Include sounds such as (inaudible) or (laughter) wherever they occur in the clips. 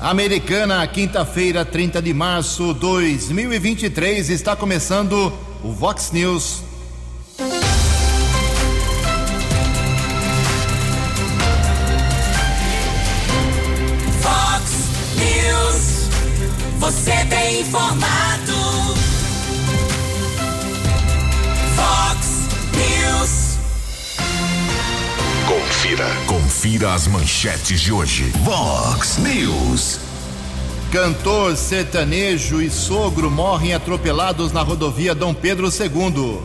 Americana, quinta-feira, 30 de março de 2023, está começando o Vox News. Vox News. Você tem informado. Vox News. Confira. Confira as manchetes de hoje. Vox News. Cantor sertanejo e sogro morrem atropelados na rodovia Dom Pedro II.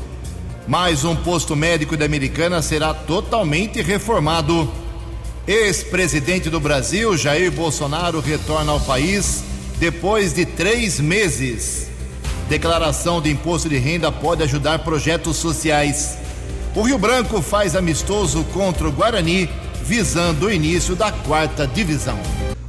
Mais um posto médico da Americana será totalmente reformado. Ex-presidente do Brasil, Jair Bolsonaro, retorna ao país depois de três meses. Declaração de imposto de renda pode ajudar projetos sociais. O Rio Branco faz amistoso contra o Guarani, visando o início da quarta divisão.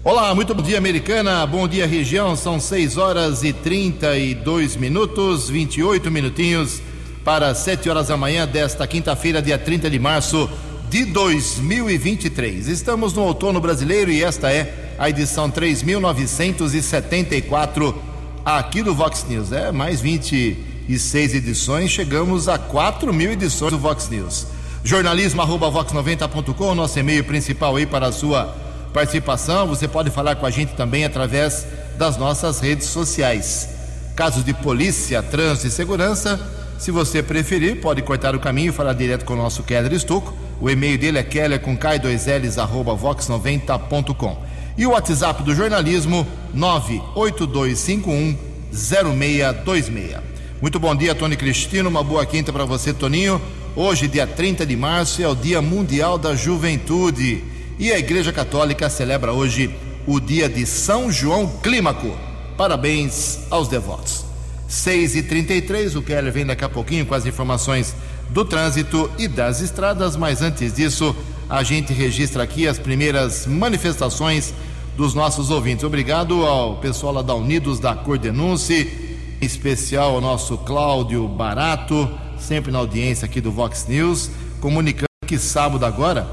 Olá, muito bom dia, Americana. Bom dia, região. São 6 horas e 32 minutos, 28 minutinhos para 7 horas da manhã desta quinta-feira, dia 30 de março de 2023. Estamos no outono brasileiro e esta é a edição 3974 aqui do Vox News. É mais 26 edições, chegamos a 4 mil edições do Vox News. Jornalismo arroba vox90.com, nosso e-mail principal aí para a sua participação. Você pode falar com a gente também através das nossas redes sociais. Casos de polícia, trânsito e segurança, se você preferir, pode cortar o caminho e falar direto com o nosso Keller Estuco. O e-mail dele é keller com k2ls arroba vox90.com. E o WhatsApp do jornalismo 98251 0626. Muito bom dia, Tony Cristino. Uma boa quinta para você, Toninho. Hoje, dia 30 de março, é o Dia Mundial da Juventude. E a Igreja Católica celebra hoje o dia de São João Clímaco. Parabéns aos devotos. 6 e 33 o Keller vem daqui a pouquinho com as informações do trânsito e das estradas, mas antes disso, a gente registra aqui as primeiras manifestações dos nossos ouvintes. Obrigado ao pessoal lá da Unidos da Cor Denúncia, em especial ao nosso Cláudio Barato, sempre na audiência aqui do Vox News, comunicando que sábado agora,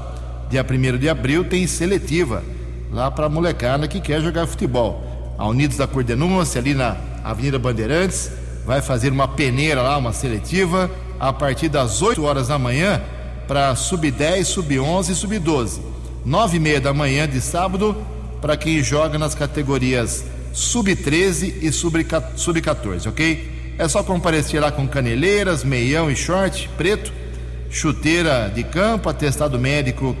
dia 1 de abril, tem seletiva lá para a molecada que quer jogar futebol. A Unidos da Cor Denúncia, ali na Avenida Bandeirantes, vai fazer uma peneira lá, uma seletiva, a partir das 8 horas da manhã, para sub-10, sub-11 e sub-12. 9 e meia da manhã de sábado, para quem joga nas categorias sub-13 e sub-14, ok? É só comparecer lá com caneleiras, meião e short preto, chuteira de campo, atestado médico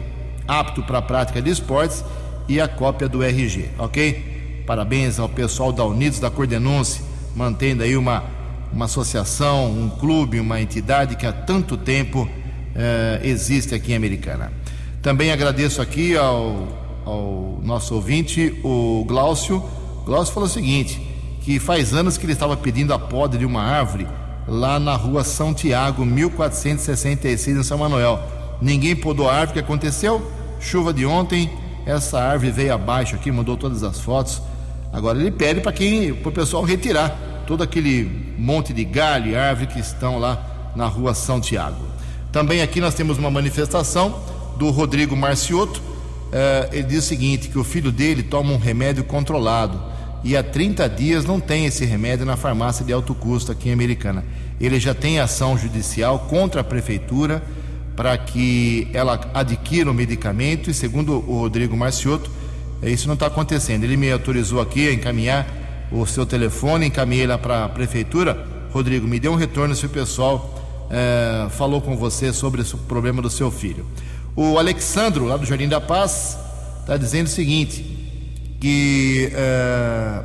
apto para a prática de esportes e a cópia do RG, ok? Parabéns ao pessoal da Unidos da Cordenúncia, mantendo aí uma, uma associação, um clube, uma entidade que há tanto tempo eh, existe aqui em Americana. Também agradeço aqui ao, ao nosso ouvinte, o Glaucio. Glaucio falou o seguinte: que faz anos que ele estava pedindo a poda de uma árvore lá na rua São Tiago, 1466, em São Manuel. Ninguém podou a árvore, o que aconteceu? Chuva de ontem, essa árvore veio abaixo aqui, mandou todas as fotos. Agora ele pede para quem, para o pessoal retirar todo aquele monte de galho e árvore que estão lá na rua São Tiago. Também aqui nós temos uma manifestação do Rodrigo Marciotto. Eh, ele diz o seguinte: que o filho dele toma um remédio controlado e há 30 dias não tem esse remédio na farmácia de alto custo aqui em Americana. Ele já tem ação judicial contra a prefeitura para que ela adquira o medicamento e, segundo o Rodrigo Marciotto, isso não está acontecendo. Ele me autorizou aqui a encaminhar o seu telefone, encaminhei lá para a prefeitura. Rodrigo, me dê um retorno se o pessoal eh, falou com você sobre esse problema do seu filho. O Alexandro, lá do Jardim da Paz, está dizendo o seguinte: que eh,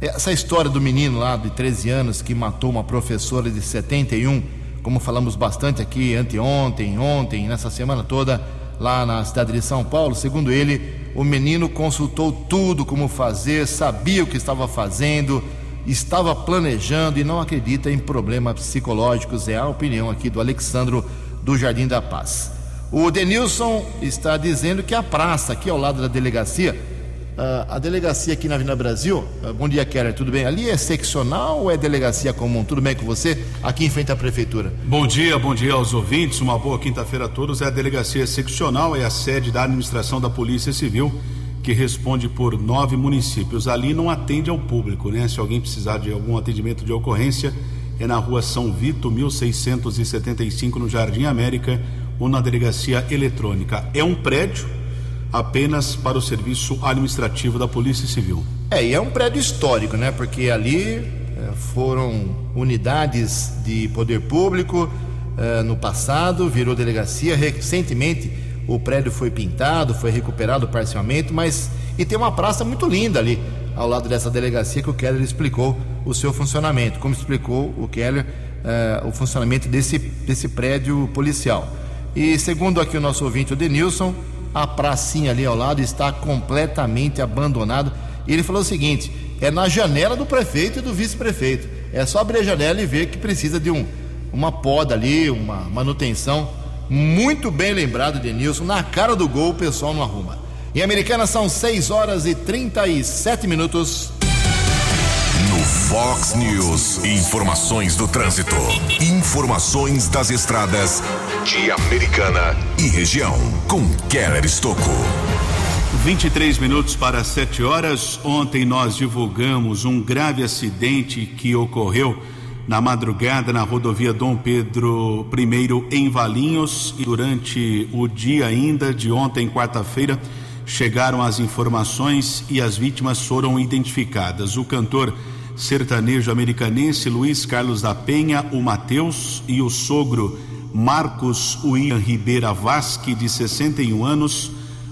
essa história do menino lá de 13 anos que matou uma professora de 71, como falamos bastante aqui anteontem, ontem, nessa semana toda, lá na cidade de São Paulo, segundo ele, o menino consultou tudo como fazer, sabia o que estava fazendo, estava planejando e não acredita em problemas psicológicos. É a opinião aqui do Alexandro do Jardim da Paz. O Denilson está dizendo que a praça aqui ao lado da delegacia, a delegacia aqui na Avenida Brasil, uh, bom dia Keller, tudo bem? Ali é seccional ou é delegacia comum? Tudo bem com você? Aqui em frente à prefeitura. Bom dia, bom dia aos ouvintes, uma boa quinta-feira a todos. É a delegacia seccional, é a sede da administração da Polícia Civil que responde por nove municípios. Ali não atende ao público, né? Se alguém precisar de algum atendimento de ocorrência, é na rua São Vito, 1675, no Jardim América, ou na delegacia eletrônica. É um prédio apenas para o serviço administrativo da Polícia Civil. É, e é um prédio histórico, né? Porque ali eh, foram unidades de poder público eh, no passado, virou delegacia. Recentemente o prédio foi pintado, foi recuperado parcialmente, mas e tem uma praça muito linda ali ao lado dessa delegacia que o Keller explicou o seu funcionamento, como explicou o Keller uh, o funcionamento desse, desse prédio policial. E segundo aqui o nosso ouvinte, o Denilson, a pracinha ali ao lado está completamente abandonada. Ele falou o seguinte: é na janela do prefeito e do vice-prefeito. É só abrir a janela e ver que precisa de um, uma poda ali, uma manutenção. Muito bem lembrado, Denilson. Na cara do gol, o pessoal não arruma. Em Americana são 6 horas e 37 minutos. Fox News, informações do trânsito, informações das estradas de Americana e região, com Keller Estocco. 23 minutos para 7 horas. Ontem nós divulgamos um grave acidente que ocorreu na madrugada na rodovia Dom Pedro I em Valinhos e durante o dia ainda de ontem, quarta-feira, chegaram as informações e as vítimas foram identificadas. O cantor sertanejo americanense Luiz Carlos da Penha, o Mateus e o sogro Marcos William Ribeira Vasque, de 61 anos,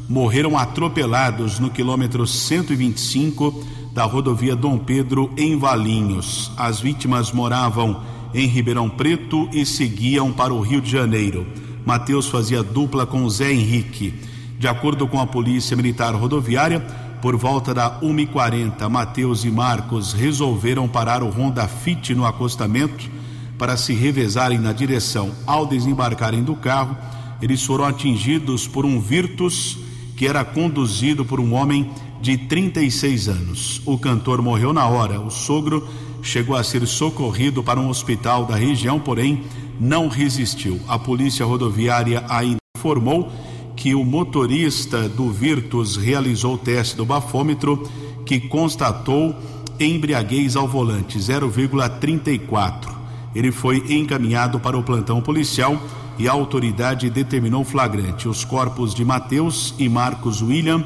morreram atropelados no quilômetro 125 da rodovia Dom Pedro, em Valinhos. As vítimas moravam em Ribeirão Preto e seguiam para o Rio de Janeiro. Mateus fazia dupla com Zé Henrique. De acordo com a Polícia Militar Rodoviária, por volta da 1h40, Mateus e Marcos resolveram parar o Honda Fit no acostamento para se revezarem na direção. Ao desembarcarem do carro, eles foram atingidos por um Virtus que era conduzido por um homem de 36 anos. O cantor morreu na hora. O sogro chegou a ser socorrido para um hospital da região, porém não resistiu. A polícia rodoviária ainda informou que o motorista do Virtus realizou o teste do bafômetro que constatou embriaguez ao volante 0,34. Ele foi encaminhado para o plantão policial e a autoridade determinou flagrante. Os corpos de Mateus e Marcos William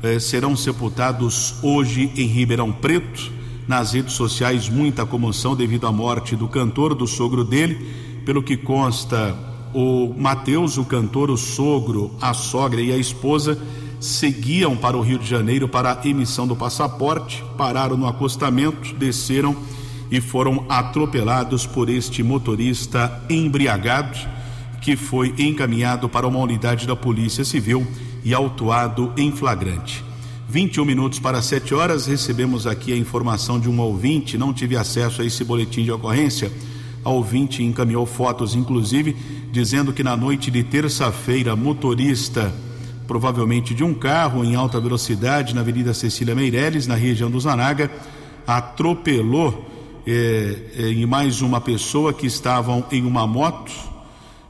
eh, serão sepultados hoje em Ribeirão Preto. Nas redes sociais, muita comoção devido à morte do cantor, do sogro dele. Pelo que consta, o Mateus, o cantor, o sogro, a sogra e a esposa seguiam para o Rio de Janeiro para a emissão do passaporte, pararam no acostamento, desceram e foram atropelados por este motorista embriagado que foi encaminhado para uma unidade da Polícia Civil e autuado em flagrante. 21 minutos para 7 horas, recebemos aqui a informação de um ouvinte, não tive acesso a esse boletim de ocorrência a ouvinte encaminhou fotos, inclusive, dizendo que na noite de terça-feira, motorista, provavelmente de um carro em alta velocidade, na Avenida Cecília Meireles, na região do Zanaga, atropelou eh, eh, em mais uma pessoa que estavam em uma moto,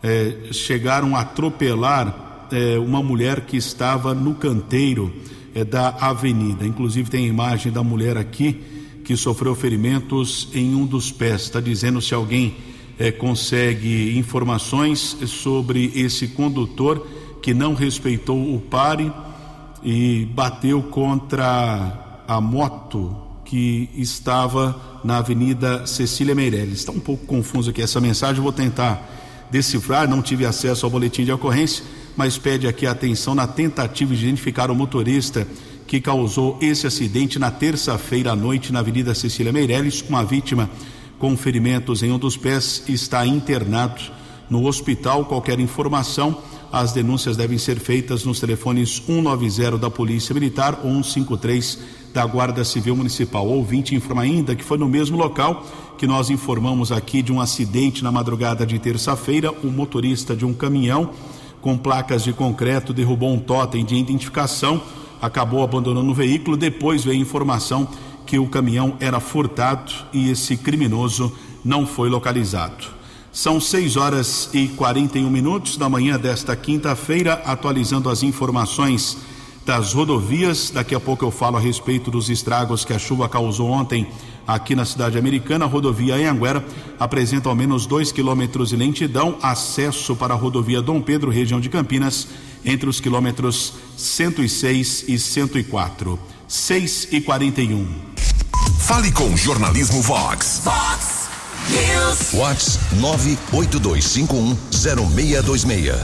eh, chegaram a atropelar eh, uma mulher que estava no canteiro eh, da avenida. Inclusive tem a imagem da mulher aqui que sofreu ferimentos em um dos pés. Está dizendo se alguém é, consegue informações sobre esse condutor que não respeitou o pare e bateu contra a moto que estava na Avenida Cecília Meirelles. Está um pouco confuso aqui essa mensagem, vou tentar decifrar, não tive acesso ao boletim de ocorrência, mas pede aqui atenção na tentativa de identificar o motorista que causou esse acidente na terça-feira à noite na Avenida Cecília Meirelles. Uma vítima com ferimentos em um dos pés está internado no hospital. Qualquer informação, as denúncias devem ser feitas nos telefones 190 da Polícia Militar ou 153 da Guarda Civil Municipal. O ouvinte informa ainda que foi no mesmo local que nós informamos aqui de um acidente na madrugada de terça-feira. O motorista de um caminhão com placas de concreto derrubou um totem de identificação acabou abandonando o veículo. Depois veio informação que o caminhão era furtado e esse criminoso não foi localizado. São 6 horas e 41 minutos da manhã desta quinta-feira, atualizando as informações das rodovias. Daqui a pouco eu falo a respeito dos estragos que a chuva causou ontem aqui na cidade americana. A rodovia Anhanguera apresenta ao menos dois quilômetros de lentidão. Acesso para a rodovia Dom Pedro, região de Campinas, entre os quilômetros 106 e 104. 6 e 41. Fale com Jornalismo Vox. Vox News. Vox 982510626.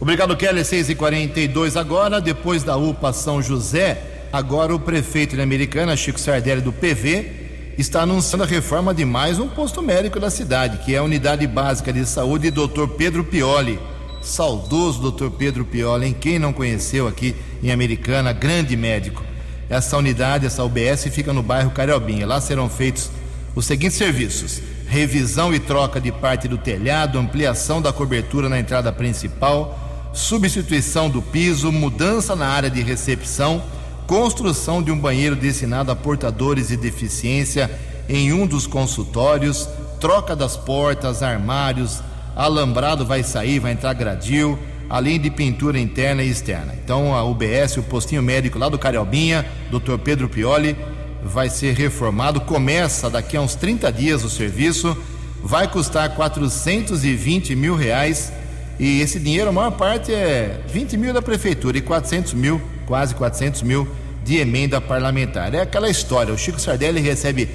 Obrigado, Kelly. 6 e 42 agora, depois da UPA São José, agora o prefeito de Americana, Chico Sardelli, do PV, está anunciando a reforma de mais um posto médico da cidade, que é a Unidade Básica de Saúde Dr. Pedro Pioli. Saudoso Dr. Pedro Pioli, em quem não conheceu aqui em Americana, grande médico. Essa unidade, essa UBS, fica no bairro Cariobinha. Lá serão feitos os seguintes serviços: revisão e troca de parte do telhado, ampliação da cobertura na entrada principal, substituição do piso, mudança na área de recepção, construção de um banheiro destinado a portadores de deficiência em um dos consultórios, troca das portas, armários, alambrado vai sair, vai entrar gradil, além de pintura interna e externa. Então a UBS, o postinho médico lá do Cariobinha, Dr. Pedro Pioli, vai ser reformado, começa daqui a uns 30 dias o serviço, vai custar 420 mil reais e esse dinheiro, a maior parte é 20 mil da prefeitura e 400 mil, quase 400 mil de emenda parlamentar. É aquela história, o Chico Sardelli recebe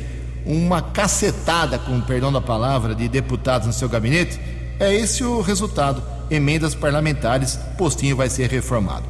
uma cacetada, com perdão da palavra, de deputados no seu gabinete, é esse o resultado, emendas parlamentares, postinho vai ser reformado.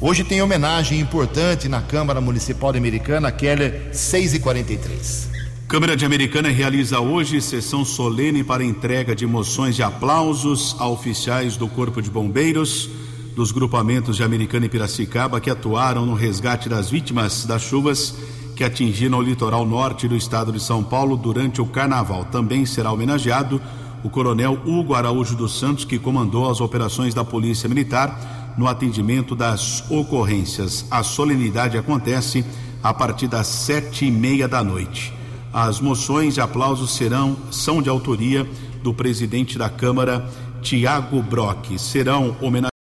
Hoje tem homenagem importante na Câmara Municipal de Americana, Keller 6 e 43. Câmara de Americana realiza hoje sessão solene para entrega de moções de aplausos a oficiais do Corpo de Bombeiros, dos grupamentos de Americana e Piracicaba que atuaram no resgate das vítimas das chuvas que atingiram o litoral norte do estado de São Paulo durante o carnaval. Também será homenageado o coronel Hugo Araújo dos Santos, que comandou as operações da Polícia Militar no atendimento das ocorrências. A solenidade acontece a partir das sete e meia da noite. As moções de aplausos serão são de autoria do presidente da Câmara, Tiago Brock. Serão homenageados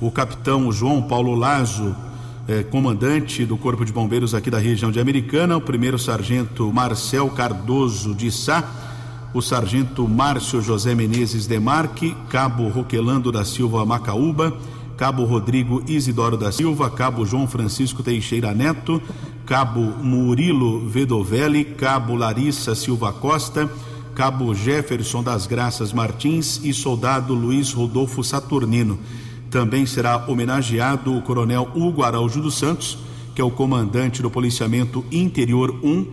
o capitão João Paulo Lazo, eh, comandante do Corpo de Bombeiros aqui da região de Americana, o primeiro sargento Marcel Cardoso de Sá, o sargento Márcio José Menezes Demarque, cabo Roquelando da Silva Macaúba, cabo Rodrigo Isidoro da Silva, cabo João Francisco Teixeira Neto, cabo Murilo Vedovelli, cabo Larissa Silva Costa, cabo Jefferson das Graças Martins e soldado Luiz Rodolfo Saturnino. Também será homenageado o coronel Hugo Araújo dos Santos, que é o comandante do policiamento interior 1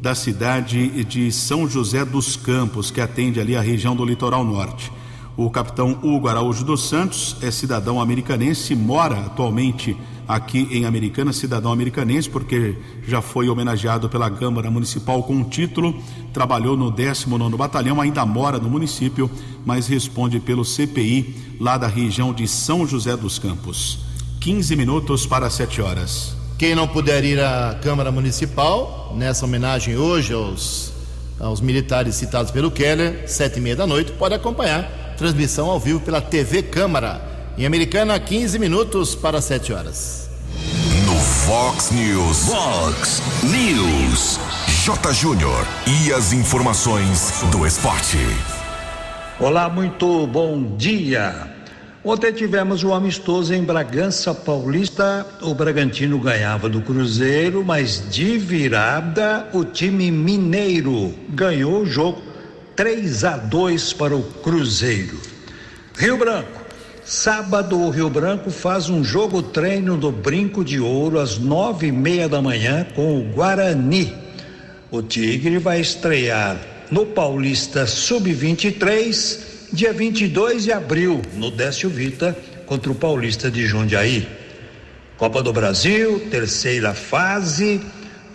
da cidade de São José dos Campos, que atende ali a região do litoral norte. O capitão Hugo Araújo dos Santos é cidadão americanense, mora atualmente aqui em Americana, cidadão americanense, porque já foi homenageado pela Câmara Municipal com um título, trabalhou no 19 Batalhão, ainda mora no município, mas responde pelo CPI lá da região de São José dos Campos. 15 minutos para 7 horas. Quem não puder ir à Câmara Municipal, nessa homenagem hoje aos, aos militares citados pelo Keller, sete e meia da noite, pode acompanhar transmissão ao vivo pela TV Câmara. Em Americana, 15 minutos para 7 horas. No Fox News. Fox News. J. Júnior. E as informações do esporte. Olá, muito bom dia. Ontem tivemos o um amistoso em Bragança Paulista. O Bragantino ganhava do Cruzeiro, mas de virada o time mineiro ganhou o jogo 3 a 2 para o Cruzeiro. Rio Branco. Sábado o Rio Branco faz um jogo treino do Brinco de Ouro às nove e meia da manhã com o Guarani. O Tigre vai estrear no Paulista Sub-23, dia 22 de abril, no Décio Vita, contra o Paulista de Jundiaí. Copa do Brasil, terceira fase.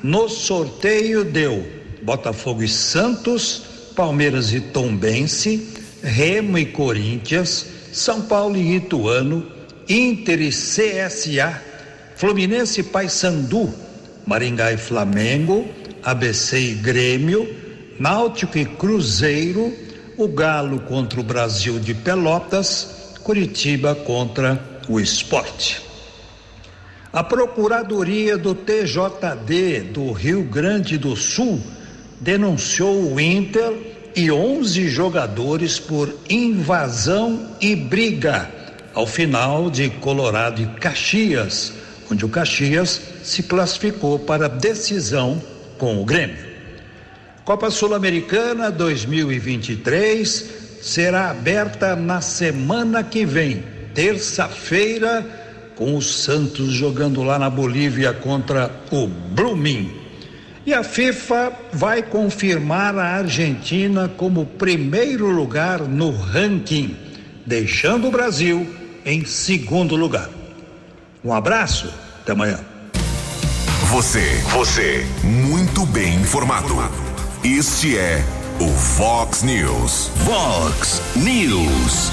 No sorteio deu Botafogo e Santos, Palmeiras e Tombense, Remo e Corinthians, São Paulo e Ituano, Inter e CSA, Fluminense e Paysandu, Maringá e Flamengo, ABC e Grêmio, Náutico e Cruzeiro, o Galo contra o Brasil de Pelotas, Curitiba contra o Esporte. A Procuradoria do TJD do Rio Grande do Sul denunciou o Inter e 11 jogadores por invasão e briga ao final de Colorado e Caxias, onde o Caxias se classificou para decisão com o Grêmio. Copa Sul-Americana 2023 será aberta na semana que vem, terça-feira com o Santos jogando lá na Bolívia contra o Blooming. E a FIFA vai confirmar a Argentina como primeiro lugar no ranking, deixando o Brasil em segundo lugar. Um abraço, até amanhã. Você, você, muito bem informado. Este é o Fox News. Fox News.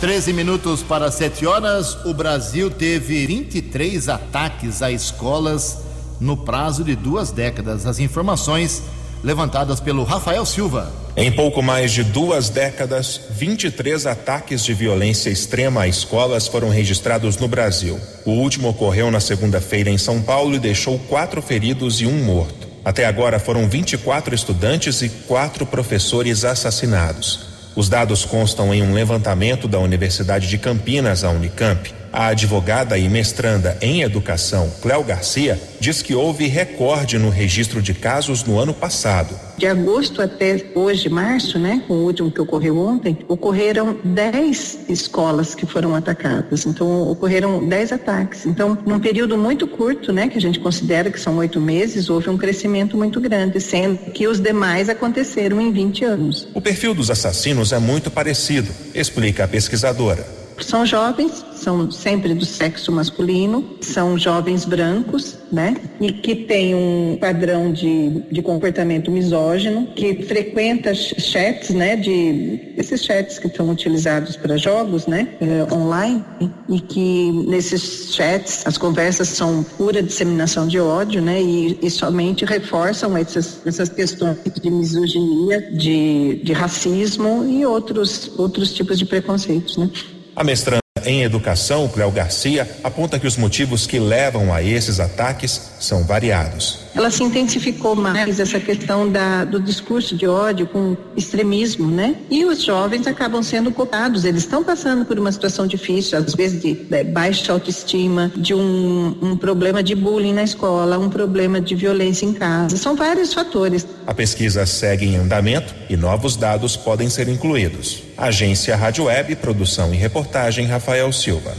13 minutos para 7 horas. O Brasil teve 23 ataques a escolas no prazo de duas décadas. As informações levantadas pelo Rafael Silva. Em pouco mais de duas décadas, 23 ataques de violência extrema a escolas foram registrados no Brasil. O último ocorreu na segunda-feira em São Paulo e deixou quatro feridos e um morto. Até agora foram 24 estudantes e quatro professores assassinados. Os dados constam em um levantamento da Universidade de Campinas, a Unicamp. A advogada e mestranda em educação, Cléo Garcia, diz que houve recorde no registro de casos no ano passado. De agosto até hoje, março, né, o último que ocorreu ontem, ocorreram 10 escolas que foram atacadas. Então, ocorreram 10 ataques. Então, num período muito curto, né, que a gente considera que são oito meses, houve um crescimento muito grande, sendo que os demais aconteceram em 20 anos. O perfil dos assassinos é muito parecido, explica a pesquisadora. São jovens, são sempre do sexo masculino, são jovens brancos, né? E que têm um padrão de, de comportamento misógino, que frequenta chats, né? De esses chats que são utilizados para jogos, né? Eh, online, e que nesses chats as conversas são pura disseminação de ódio, né? E, e somente reforçam essas, essas questões de misoginia, de, de racismo e outros, outros tipos de preconceitos, né? A mestranda em educação, Cléo Garcia, aponta que os motivos que levam a esses ataques são variados. Ela se intensificou mais essa questão da, do discurso de ódio com extremismo, né? E os jovens acabam sendo culpados. Eles estão passando por uma situação difícil, às vezes de, de baixa autoestima, de um, um problema de bullying na escola, um problema de violência em casa. São vários fatores. A pesquisa segue em andamento e novos dados podem ser incluídos. Agência Rádio Web, produção e reportagem Rafael Silva.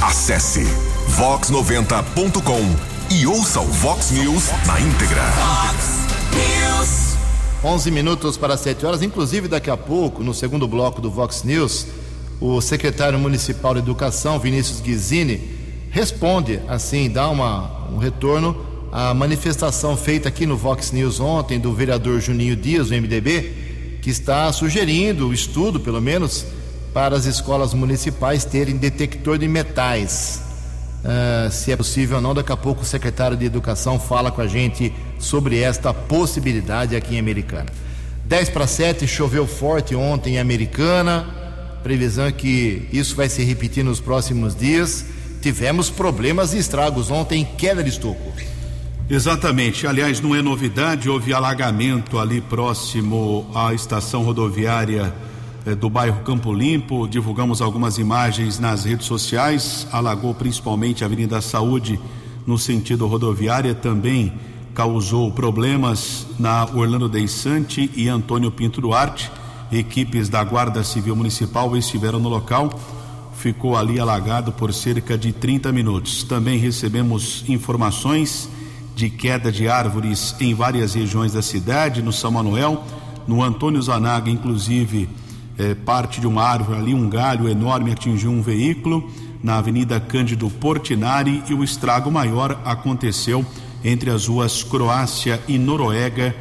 Acesse vox90.com e ouça o Vox News na íntegra. Fox News. 11 minutos para 7 horas. Inclusive, daqui a pouco, no segundo bloco do Vox News, o secretário municipal de Educação, Vinícius Guizini, responde, assim, dá uma, um retorno à manifestação feita aqui no Vox News ontem do vereador Juninho Dias, do MDB, que está sugerindo o estudo, pelo menos, para as escolas municipais terem detector de metais. Uh, se é possível ou não. Daqui a pouco o secretário de Educação fala com a gente sobre esta possibilidade aqui em Americana. 10 para 7, choveu forte ontem em Americana. Previsão é que isso vai se repetir nos próximos dias. Tivemos problemas e estragos ontem, queda de estoco. Exatamente. Aliás, não é novidade, houve alagamento ali próximo à estação rodoviária do bairro Campo Limpo. Divulgamos algumas imagens nas redes sociais. Alagou principalmente a Avenida Saúde no sentido rodoviária. Também causou problemas na Orlando Deissante e Antônio Pinto Duarte. Equipes da Guarda Civil Municipal estiveram no local. Ficou ali alagado por cerca de 30 minutos. Também recebemos informações de queda de árvores em várias regiões da cidade, no São Manuel, no Antônio Zanaga, inclusive é, parte de uma árvore ali, um galho enorme atingiu um veículo na Avenida Cândido Portinari e o estrago maior aconteceu entre as ruas Croácia e Noruega,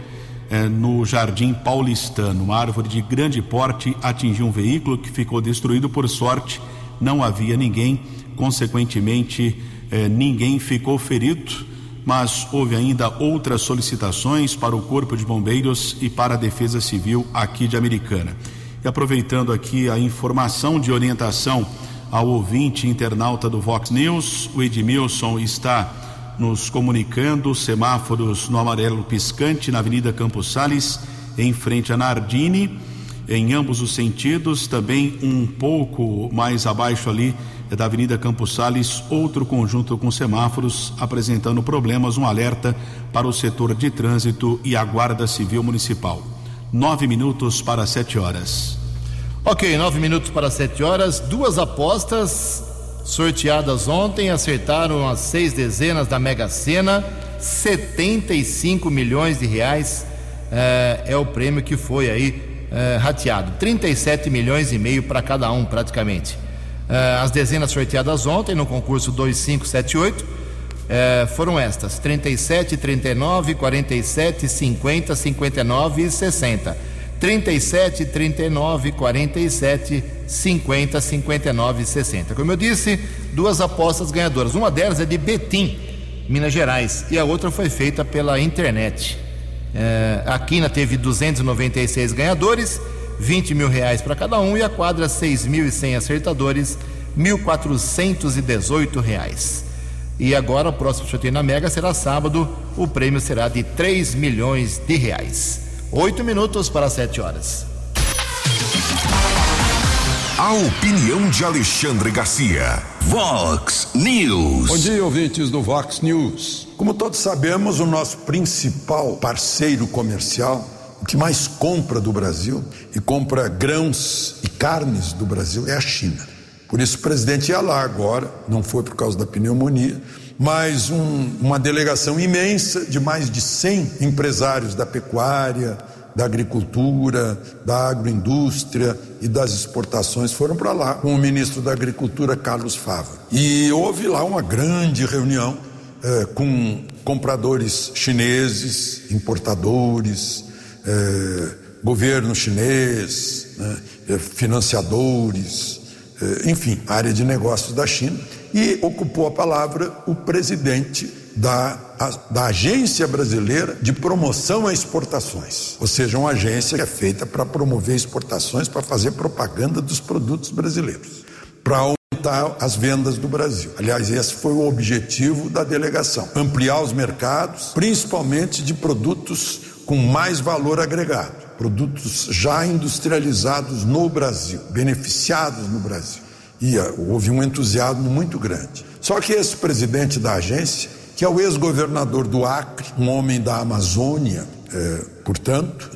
é, no Jardim Paulistano. Uma árvore de grande porte atingiu um veículo que ficou destruído. Por sorte, não havia ninguém, consequentemente, é, ninguém ficou ferido. Mas houve ainda outras solicitações para o Corpo de Bombeiros e para a Defesa Civil aqui de Americana. Aproveitando aqui a informação de orientação ao ouvinte internauta do Vox News. O Edmilson está nos comunicando semáforos no amarelo piscante na Avenida Campos Sales, em frente a Nardini, em ambos os sentidos, também um pouco mais abaixo ali da Avenida Campos Sales, outro conjunto com semáforos apresentando problemas, um alerta para o setor de trânsito e a Guarda Civil Municipal. Nove minutos para sete horas. Ok, nove minutos para sete horas. Duas apostas sorteadas ontem acertaram as seis dezenas da Mega Sena, 75 milhões de reais é, é o prêmio que foi aí é, rateado, 37 milhões e meio para cada um praticamente. É, as dezenas sorteadas ontem no concurso 2578 é, foram estas: 37, 39, 47, 50, 59 e 60. 37, 39, 47, 50, 59 e 60. Como eu disse, duas apostas ganhadoras. Uma delas é de Betim, Minas Gerais, e a outra foi feita pela internet. É, a Quina teve 296 ganhadores, 20 mil reais para cada um, e a quadra 6.100 acertadores, 1.418 reais. E agora o próximo sorteio na Mega será sábado, o prêmio será de 3 milhões de reais. Oito minutos para sete horas. A opinião de Alexandre Garcia. Vox News. Bom dia, ouvintes do Vox News. Como todos sabemos, o nosso principal parceiro comercial, o que mais compra do Brasil e compra grãos e carnes do Brasil é a China. Por isso o presidente ia lá agora, não foi por causa da pneumonia, mas um, uma delegação imensa de mais de 100 empresários da pecuária, da agricultura, da agroindústria e das exportações foram para lá com o ministro da Agricultura, Carlos Fava. E houve lá uma grande reunião eh, com compradores chineses, importadores, eh, governo chinês, né, eh, financiadores, enfim, área de negócios da China e ocupou a palavra o presidente da, da Agência Brasileira de Promoção a Exportações, ou seja, uma agência que é feita para promover exportações, para fazer propaganda dos produtos brasileiros, para aumentar as vendas do Brasil. Aliás, esse foi o objetivo da delegação: ampliar os mercados, principalmente de produtos com mais valor agregado, produtos já industrializados no Brasil, beneficiados no Brasil e houve um entusiasmo muito grande. Só que esse presidente da agência, que é o ex-governador do Acre, um homem da Amazônia, é, portanto,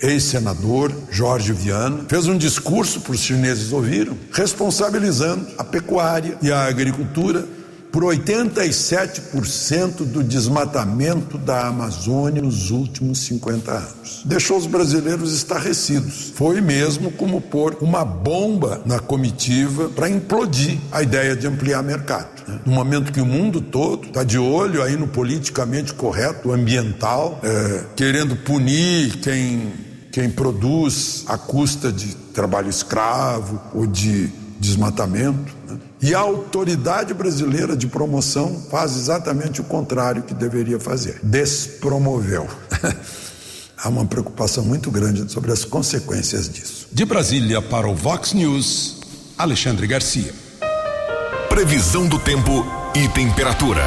ex-senador Jorge Viana, fez um discurso para os chineses ouviram, responsabilizando a pecuária e a agricultura por 87% do desmatamento da Amazônia nos últimos 50 anos. Deixou os brasileiros estarrecidos. Foi mesmo como pôr uma bomba na comitiva para implodir a ideia de ampliar mercado. Né? No momento que o mundo todo está de olho aí no politicamente correto, ambiental, é, querendo punir quem, quem produz à custa de trabalho escravo ou de desmatamento. Né? E a autoridade brasileira de promoção faz exatamente o contrário que deveria fazer: despromoveu. (laughs) Há uma preocupação muito grande sobre as consequências disso. De Brasília para o Vox News, Alexandre Garcia. Previsão do tempo e temperatura.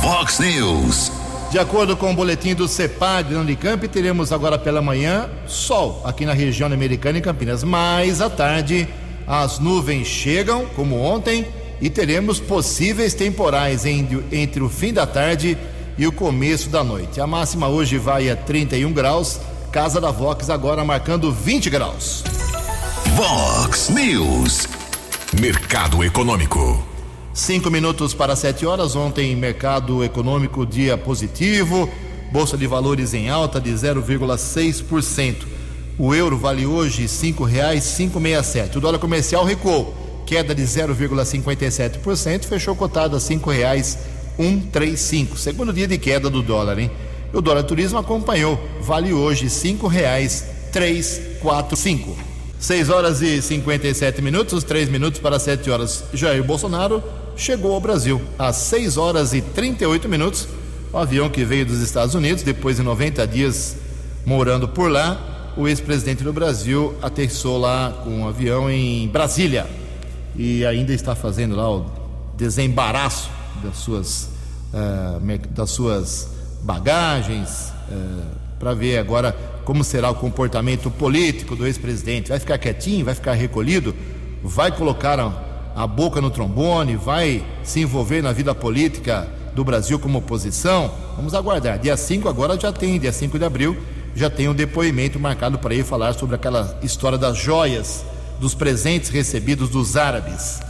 Vox News. De acordo com o boletim do CEPAD na Unicamp, teremos agora pela manhã sol aqui na região americana e Campinas, mais à tarde as nuvens chegam, como ontem, e teremos possíveis temporais entre, o fim da tarde e o começo da noite. A máxima hoje vai a 31 graus, Casa da Vox agora marcando 20 graus. Vox News. Mercado Econômico. Cinco minutos para sete horas. Ontem, mercado econômico, dia positivo. Bolsa de valores em alta de 0,6%. O euro vale hoje R$ 5,567. O dólar comercial recuou, queda de 0,57%, fechou cotado a R$ 5,135. Segundo dia de queda do dólar, hein? O dólar turismo acompanhou, vale hoje R$ 5,345. 6 horas e 57 minutos, 3 minutos para 7 horas. Jair Bolsonaro chegou ao Brasil às 6 horas e 38 minutos. O avião que veio dos Estados Unidos, depois de 90 dias morando por lá, o ex-presidente do Brasil aterrissou lá com um avião em Brasília. e ainda está fazendo lá o desembaraço das suas, uh, das suas bagagens, uh, para ver agora como será o comportamento político do ex-presidente. Vai ficar quietinho, vai ficar recolhido, vai colocar a, a boca no trombone, vai se envolver na vida política do Brasil como oposição? Vamos aguardar. Dia 5 agora já tem, dia 5 de abril, já tem um depoimento marcado para ele falar sobre aquela história das joias, dos presentes recebidos dos árabes.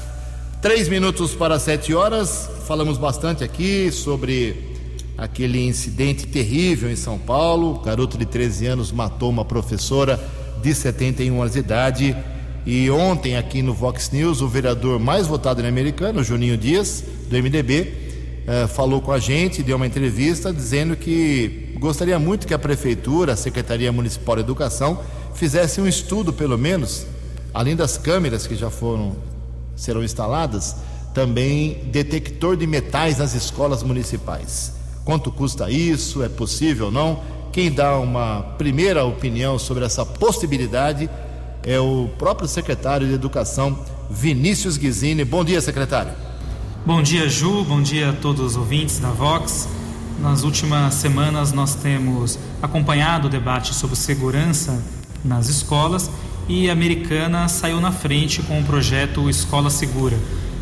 Três minutos para sete horas, falamos bastante aqui sobre aquele incidente terrível em São Paulo. O garoto de 13 anos matou uma professora de 71 anos de idade. E ontem, aqui no Vox News, o vereador mais votado em americano, Juninho Dias, do MDB, eh, falou com a gente, deu uma entrevista dizendo que gostaria muito que a Prefeitura, a Secretaria Municipal de Educação, fizesse um estudo, pelo menos, além das câmeras que já foram serão instaladas, também detector de metais nas escolas municipais. Quanto custa isso? É possível ou não? Quem dá uma primeira opinião sobre essa possibilidade é o próprio secretário de Educação, Vinícius Guizini. Bom dia, secretário. Bom dia, Ju. Bom dia a todos os ouvintes da Vox. Nas últimas semanas nós temos acompanhado o debate sobre segurança nas escolas e a Americana saiu na frente com o projeto Escola Segura.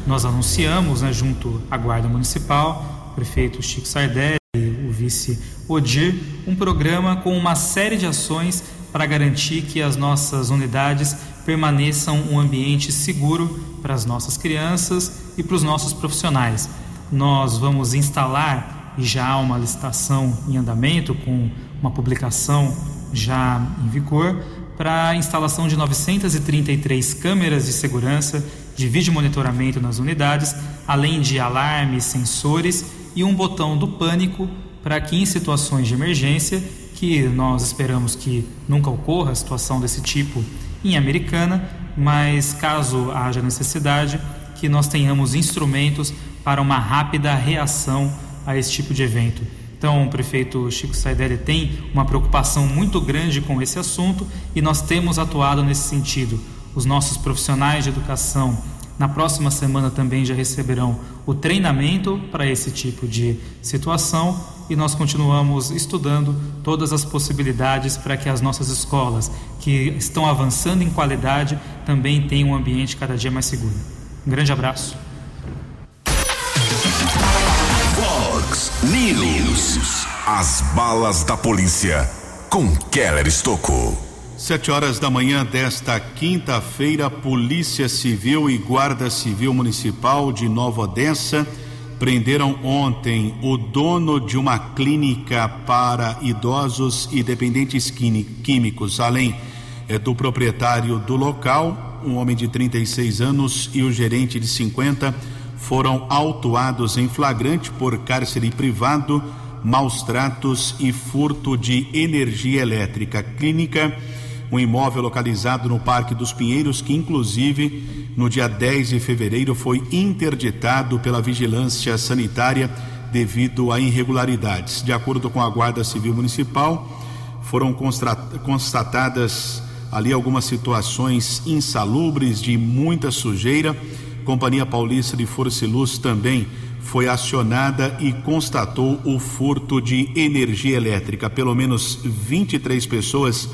Nós anunciamos, né, junto à Guarda Municipal, o prefeito Chico Sardelli, o vice Odir, um programa com uma série de ações para garantir que as nossas unidades permaneçam um ambiente seguro para as nossas crianças e para os nossos profissionais. Nós vamos instalar, e já há uma licitação em andamento, com uma publicação já em vigor, para a instalação de 933 câmeras de segurança de vídeo monitoramento nas unidades, além de alarmes, sensores e um botão do pânico para que em situações de emergência que nós esperamos que nunca ocorra situação desse tipo em Americana, mas caso haja necessidade, que nós tenhamos instrumentos para uma rápida reação a esse tipo de evento. Então, o prefeito Chico Saidelli tem uma preocupação muito grande com esse assunto e nós temos atuado nesse sentido. Os nossos profissionais de educação na próxima semana também já receberão o treinamento para esse tipo de situação e nós continuamos estudando todas as possibilidades para que as nossas escolas, que estão avançando em qualidade, também tenham um ambiente cada dia mais seguro. Um grande abraço. Fox News. As balas da polícia com Keller Estocou. Sete horas da manhã desta quinta-feira, Polícia Civil e Guarda Civil Municipal de Nova Odessa prenderam ontem o dono de uma clínica para idosos e dependentes químicos, além é, do proprietário do local, um homem de 36 anos, e o gerente de 50, foram autuados em flagrante por cárcere privado, maus tratos e furto de energia elétrica. Clínica um imóvel localizado no Parque dos Pinheiros, que inclusive no dia 10 de fevereiro foi interditado pela vigilância sanitária devido a irregularidades. De acordo com a Guarda Civil Municipal, foram constatadas ali algumas situações insalubres de muita sujeira. Companhia Paulista de Força e Luz também foi acionada e constatou o furto de energia elétrica. Pelo menos 23 pessoas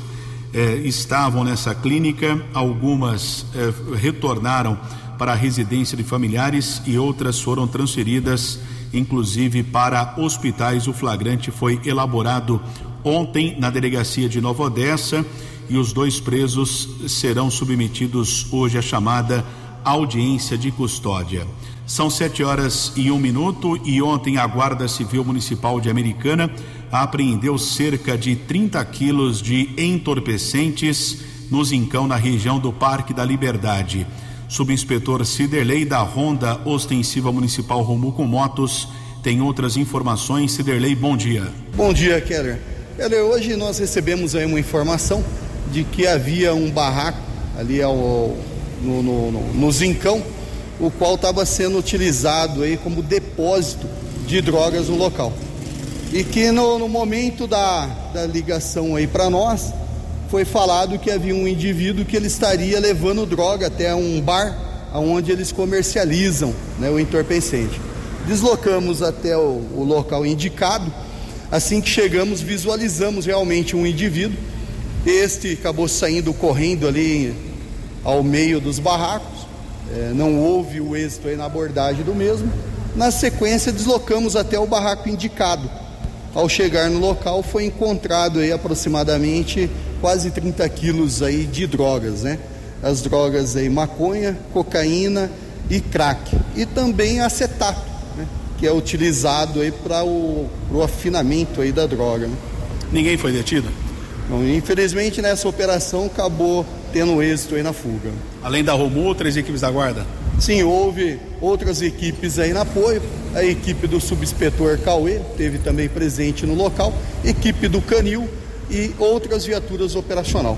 eh, estavam nessa clínica, algumas eh, retornaram para a residência de familiares e outras foram transferidas, inclusive para hospitais. O flagrante foi elaborado ontem na delegacia de Nova Odessa e os dois presos serão submetidos hoje à chamada audiência de custódia. São sete horas e um minuto e ontem a Guarda Civil Municipal de Americana apreendeu cerca de 30 quilos de entorpecentes no Zincão, na região do Parque da Liberdade. Subinspetor Ciderley da Ronda Ostensiva Municipal Romuco Motos tem outras informações. Ciderley, bom dia. Bom dia, Keller. Keller, hoje nós recebemos aí uma informação de que havia um barraco ali ao, no, no, no, no Zincão o qual estava sendo utilizado aí como depósito de drogas no local. E que no, no momento da, da ligação aí para nós, foi falado que havia um indivíduo que ele estaria levando droga até um bar onde eles comercializam né, o entorpecente. Deslocamos até o, o local indicado. Assim que chegamos, visualizamos realmente um indivíduo. Este acabou saindo correndo ali ao meio dos barracos. É, não houve o êxito na abordagem do mesmo. Na sequência, deslocamos até o barraco indicado. Ao chegar no local, foi encontrado aí aproximadamente quase 30 quilos aí de drogas, né? As drogas aí maconha, cocaína e crack. E também acetato, né? que é utilizado aí para o, o afinamento aí da droga. Né? Ninguém foi detido? Não, infelizmente nessa operação acabou tendo êxito aí na fuga. Além da Romu, três equipes da guarda? Sim, houve outras equipes aí no apoio. A equipe do subinspetor Cauê teve também presente no local, equipe do Canil e outras viaturas operacional.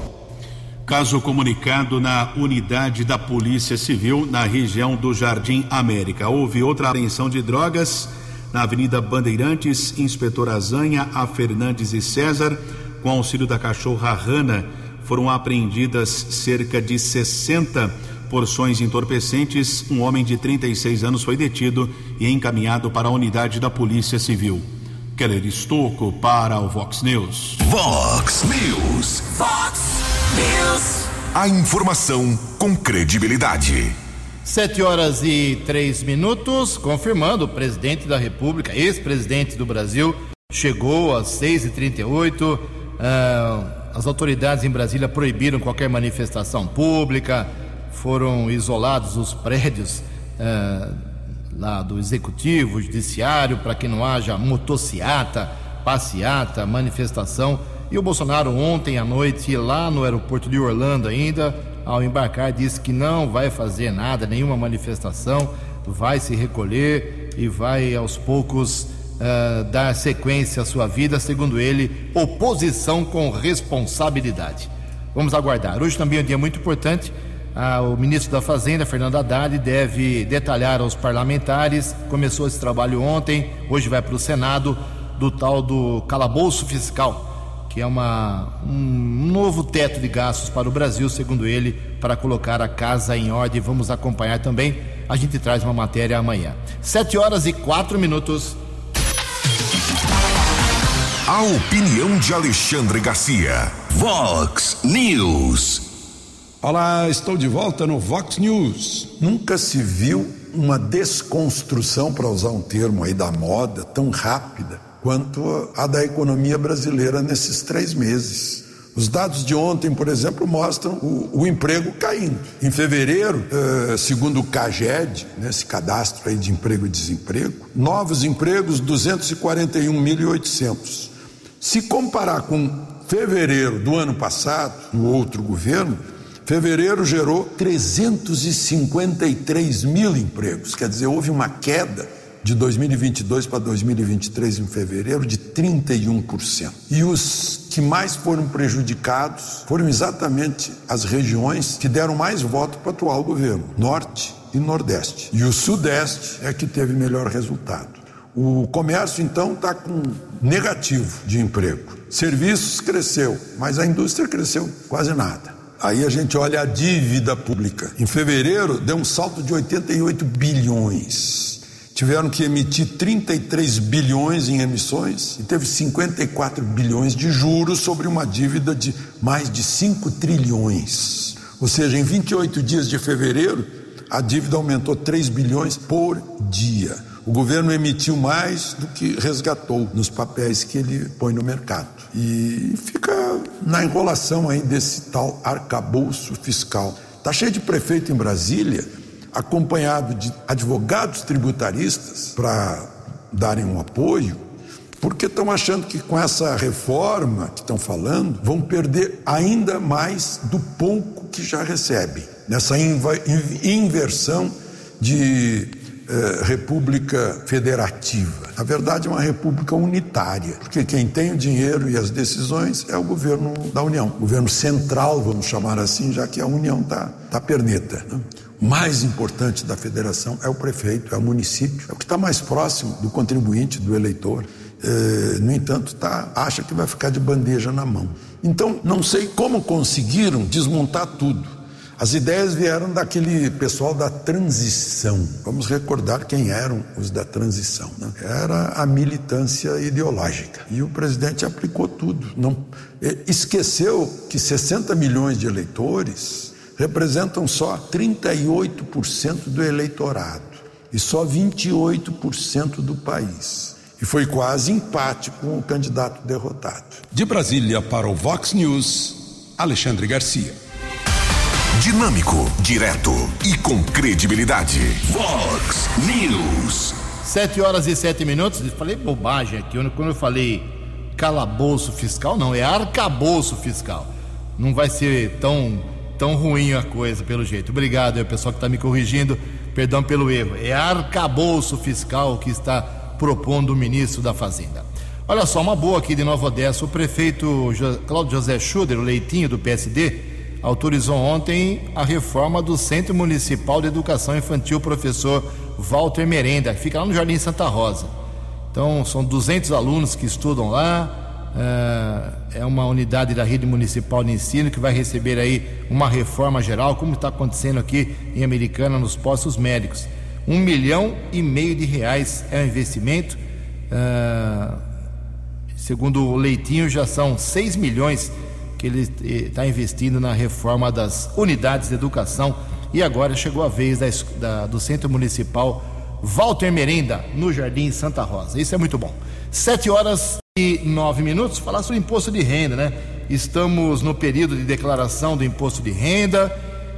Caso comunicado na unidade da Polícia Civil na região do Jardim América. Houve outra apreensão de drogas na Avenida Bandeirantes, inspetor Azanha, a Fernandes e César, com auxílio da cachorra Rana, foram apreendidas cerca de 60 porções entorpecentes. Um homem de 36 anos foi detido e encaminhado para a unidade da Polícia Civil. Keller Estocco para o Vox News. Vox News. Vox News. A informação com credibilidade. Sete horas e três minutos, confirmando o presidente da República, ex-presidente do Brasil, chegou às seis e trinta e oito. Ah, as autoridades em Brasília proibiram qualquer manifestação pública, foram isolados os prédios ah, lá do executivo, judiciário, para que não haja motociata, passeata, manifestação. E o Bolsonaro ontem à noite, lá no aeroporto de Orlando ainda, ao embarcar, disse que não vai fazer nada, nenhuma manifestação, vai se recolher e vai aos poucos uh, dar sequência à sua vida, segundo ele, oposição com responsabilidade. Vamos aguardar. Hoje também é um dia muito importante. Ah, o ministro da Fazenda, Fernando Haddad, deve detalhar aos parlamentares. Começou esse trabalho ontem, hoje vai para o Senado, do tal do calabouço fiscal, que é uma, um novo teto de gastos para o Brasil, segundo ele, para colocar a casa em ordem. Vamos acompanhar também. A gente traz uma matéria amanhã. Sete horas e quatro minutos. A opinião de Alexandre Garcia. Vox News. Olá, estou de volta no Vox News. Nunca se viu uma desconstrução, para usar um termo aí da moda, tão rápida quanto a da economia brasileira nesses três meses. Os dados de ontem, por exemplo, mostram o, o emprego caindo. Em fevereiro, eh, segundo o CAGED, nesse né, cadastro aí de emprego e desemprego, novos empregos 241.800. Se comparar com fevereiro do ano passado, no outro governo, Fevereiro gerou 353 mil empregos, quer dizer, houve uma queda de 2022 para 2023 em fevereiro de 31%. E os que mais foram prejudicados foram exatamente as regiões que deram mais voto para o atual governo, Norte e Nordeste. E o Sudeste é que teve melhor resultado. O comércio, então, está com negativo de emprego. Serviços cresceu, mas a indústria cresceu quase nada. Aí a gente olha a dívida pública. Em fevereiro deu um salto de 88 bilhões. Tiveram que emitir 33 bilhões em emissões e teve 54 bilhões de juros sobre uma dívida de mais de 5 trilhões. Ou seja, em 28 dias de fevereiro, a dívida aumentou 3 bilhões por dia. O governo emitiu mais do que resgatou nos papéis que ele põe no mercado. E fica na enrolação aí desse tal arcabouço fiscal. Está cheio de prefeito em Brasília, acompanhado de advogados tributaristas para darem um apoio, porque estão achando que com essa reforma que estão falando, vão perder ainda mais do pouco que já recebem, nessa inversão de eh, república federativa. Na verdade, é uma república unitária, porque quem tem o dinheiro e as decisões é o governo da União, o governo central, vamos chamar assim, já que a União está tá perneta. Né? O mais importante da federação é o prefeito, é o município, é o que está mais próximo do contribuinte, do eleitor. Eh, no entanto, tá, acha que vai ficar de bandeja na mão. Então, não sei como conseguiram desmontar tudo As ideias vieram daquele pessoal da transição. Vamos recordar quem eram os da transição. Né? Era a militância ideológica. E o presidente aplicou tudo. Não esqueceu que 60 milhões de eleitores representam só 38% do eleitorado e só 28% do país. E foi quase empate com o candidato derrotado. De Brasília para o Vox News, Alexandre Garcia. Dinâmico, direto e com credibilidade. Vox News. Sete horas e sete minutos. Falei bobagem aqui. Quando eu falei calabouço fiscal, não, é arcabouço fiscal. Não vai ser tão, tão ruim a coisa, pelo jeito. Obrigado, o pessoal que está me corrigindo. Perdão pelo erro. É arcabouço fiscal que está propondo o ministro da Fazenda. Olha só, uma boa aqui de Nova Odessa. O prefeito Cláudio José Schuder, o leitinho do PSD, autorizou ontem a reforma do Centro Municipal de Educação Infantil Professor Walter Merenda, que fica lá no Jardim Santa Rosa. Então, são 200 alunos que estudam lá. É uma unidade da rede municipal de ensino que vai receber aí uma reforma geral, como está acontecendo aqui em Americana nos postos médicos. Um milhão e meio de reais é o investimento. Segundo o Leitinho, já são 6 milhões que ele está investindo na reforma das unidades de educação e agora chegou a vez da, da, do Centro Municipal Walter Merenda, no Jardim Santa Rosa. Isso é muito bom. Sete horas e nove minutos, falar sobre imposto de renda, né? Estamos no período de declaração do imposto de renda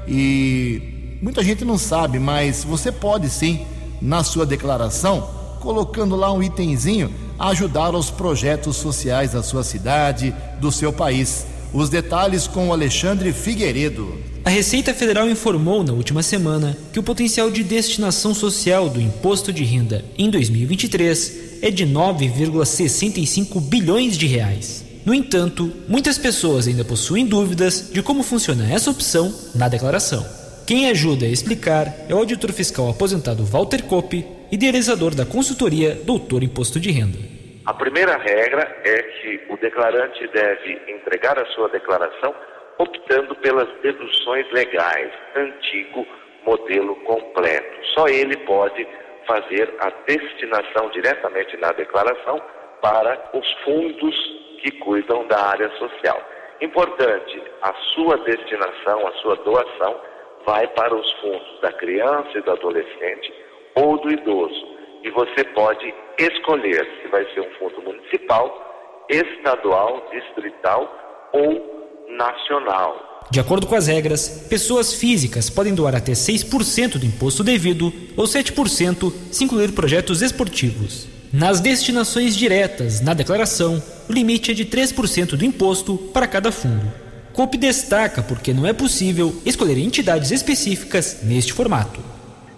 e muita gente não sabe, mas você pode sim, na sua declaração, colocando lá um itemzinho, ajudar os projetos sociais da sua cidade, do seu país. Os detalhes com Alexandre Figueiredo. A Receita Federal informou na última semana que o potencial de destinação social do imposto de renda em 2023 é de 9,65 bilhões de reais. No entanto, muitas pessoas ainda possuem dúvidas de como funciona essa opção na declaração. Quem ajuda a explicar é o auditor fiscal aposentado Walter Kopp, idealizador da consultoria Doutor Imposto de Renda. A primeira regra é que o declarante deve entregar a sua declaração optando pelas deduções legais, antigo modelo completo. Só ele pode fazer a destinação diretamente na declaração para os fundos que cuidam da área social. Importante, a sua destinação, a sua doação vai para os fundos da criança e do adolescente ou do idoso e você pode escolher se vai ser um fundo municipal, estadual, distrital ou nacional. De acordo com as regras, pessoas físicas podem doar até 6% do imposto devido ou 7% se incluir projetos esportivos. Nas destinações diretas, na declaração, o limite é de 3% do imposto para cada fundo. COP destaca porque não é possível escolher entidades específicas neste formato.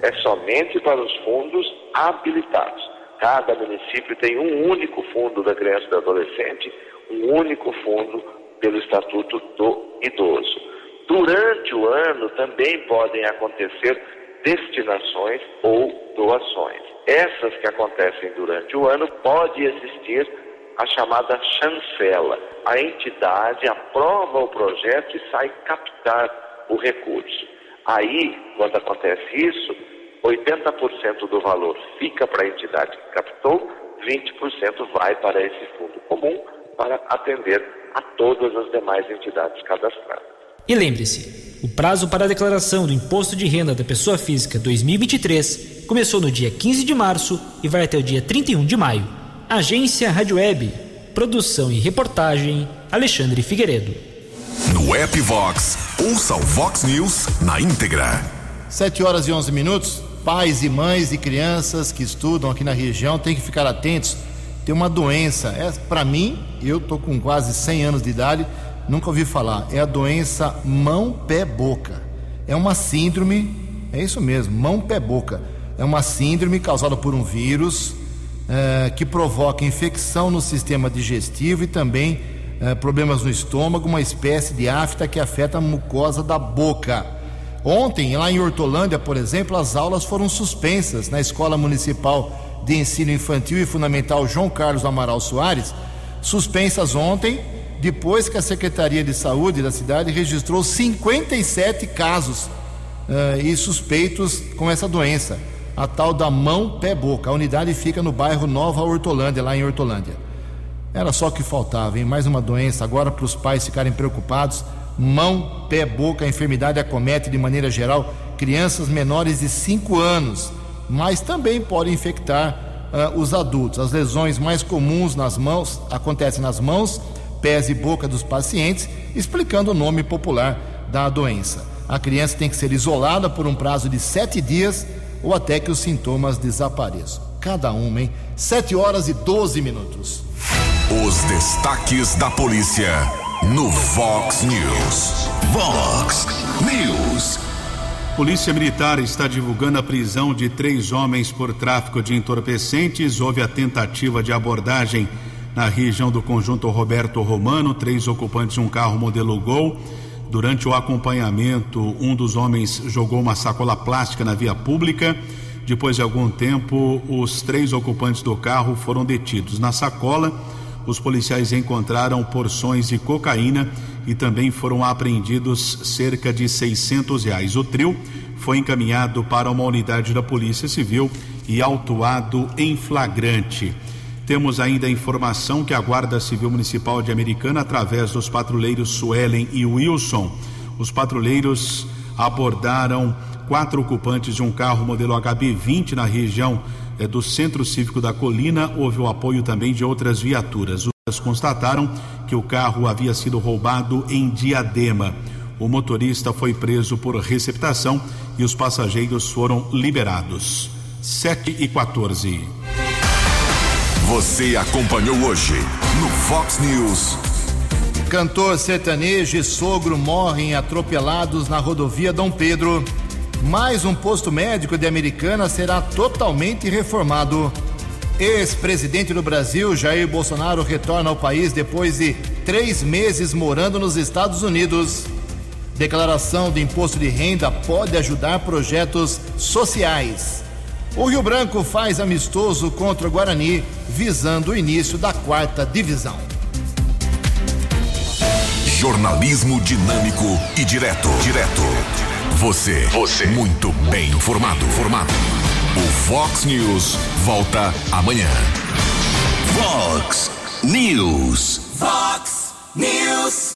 É somente para os fundos habilitados. Cada município tem um único fundo da criança e do adolescente, um único fundo pelo Estatuto do Idoso. Durante o ano também podem acontecer destinações ou doações. Essas que acontecem durante o ano pode existir a chamada chancela. A entidade aprova o projeto e sai captar o recurso. Aí, quando acontece isso, 80% do valor fica para a entidade que captou, 20% vai para esse fundo comum para atender a todas as demais entidades cadastradas. E lembre-se, o prazo para a declaração do Imposto de Renda da Pessoa Física 2023 começou no dia 15 de março e vai até o dia 31 de maio. Agência Rádio Web, produção e reportagem Alexandre Figueiredo. No app Vox, ouça o Vox News na íntegra. 7 horas e 11 minutos pais e mães e crianças que estudam aqui na região têm que ficar atentos. Tem uma doença, é para mim, eu tô com quase 100 anos de idade, nunca ouvi falar. É a doença mão-pé-boca. É uma síndrome, é isso mesmo, mão-pé-boca. É uma síndrome causada por um vírus é, que provoca infecção no sistema digestivo e também é, problemas no estômago, uma espécie de afta que afeta a mucosa da boca. Ontem, lá em Hortolândia, por exemplo, as aulas foram suspensas na Escola Municipal de Ensino Infantil e Fundamental João Carlos Amaral Soares, suspensas ontem depois que a Secretaria de Saúde da cidade registrou 57 casos uh, e suspeitos com essa doença, a tal da mão pé boca. A unidade fica no bairro Nova Hortolândia, lá em Hortolândia. Era só o que faltava, hein? Mais uma doença agora para os pais ficarem preocupados. Mão, pé, boca, a enfermidade acomete de maneira geral crianças menores de 5 anos, mas também pode infectar uh, os adultos. As lesões mais comuns nas mãos acontecem nas mãos, pés e boca dos pacientes, explicando o nome popular da doença. A criança tem que ser isolada por um prazo de sete dias ou até que os sintomas desapareçam. Cada uma, hein? 7 horas e 12 minutos. Os destaques da polícia no Vox News. Vox News. Polícia Militar está divulgando a prisão de três homens por tráfico de entorpecentes. Houve a tentativa de abordagem na região do conjunto Roberto Romano, três ocupantes de um carro modelo Gol. Durante o acompanhamento, um dos homens jogou uma sacola plástica na via pública. Depois de algum tempo, os três ocupantes do carro foram detidos. Na sacola, os policiais encontraram porções de cocaína e também foram apreendidos cerca de 600 reais. O trio foi encaminhado para uma unidade da Polícia Civil e autuado em flagrante. Temos ainda a informação que a Guarda Civil Municipal de Americana, através dos patrulheiros Suelen e Wilson, os patrulheiros abordaram quatro ocupantes de um carro modelo HB20 na região é, do Centro Cívico da Colina. Houve o apoio também de outras viaturas. Os constataram que o carro havia sido roubado em Diadema. O motorista foi preso por receptação e os passageiros foram liberados. 7 e 14. Você acompanhou hoje no Fox News. Cantor sertanejo e sogro morrem atropelados na rodovia Dom Pedro. Mais um posto médico de Americana será totalmente reformado. Ex-presidente do Brasil, Jair Bolsonaro, retorna ao país depois de três meses morando nos Estados Unidos. Declaração de imposto de renda pode ajudar projetos sociais. O Rio Branco faz amistoso contra o Guarani, visando o início da quarta divisão. Jornalismo dinâmico e direto. Direto. Você. Você. Muito bem informado. Formado. O Fox News volta amanhã. Fox News. Fox News.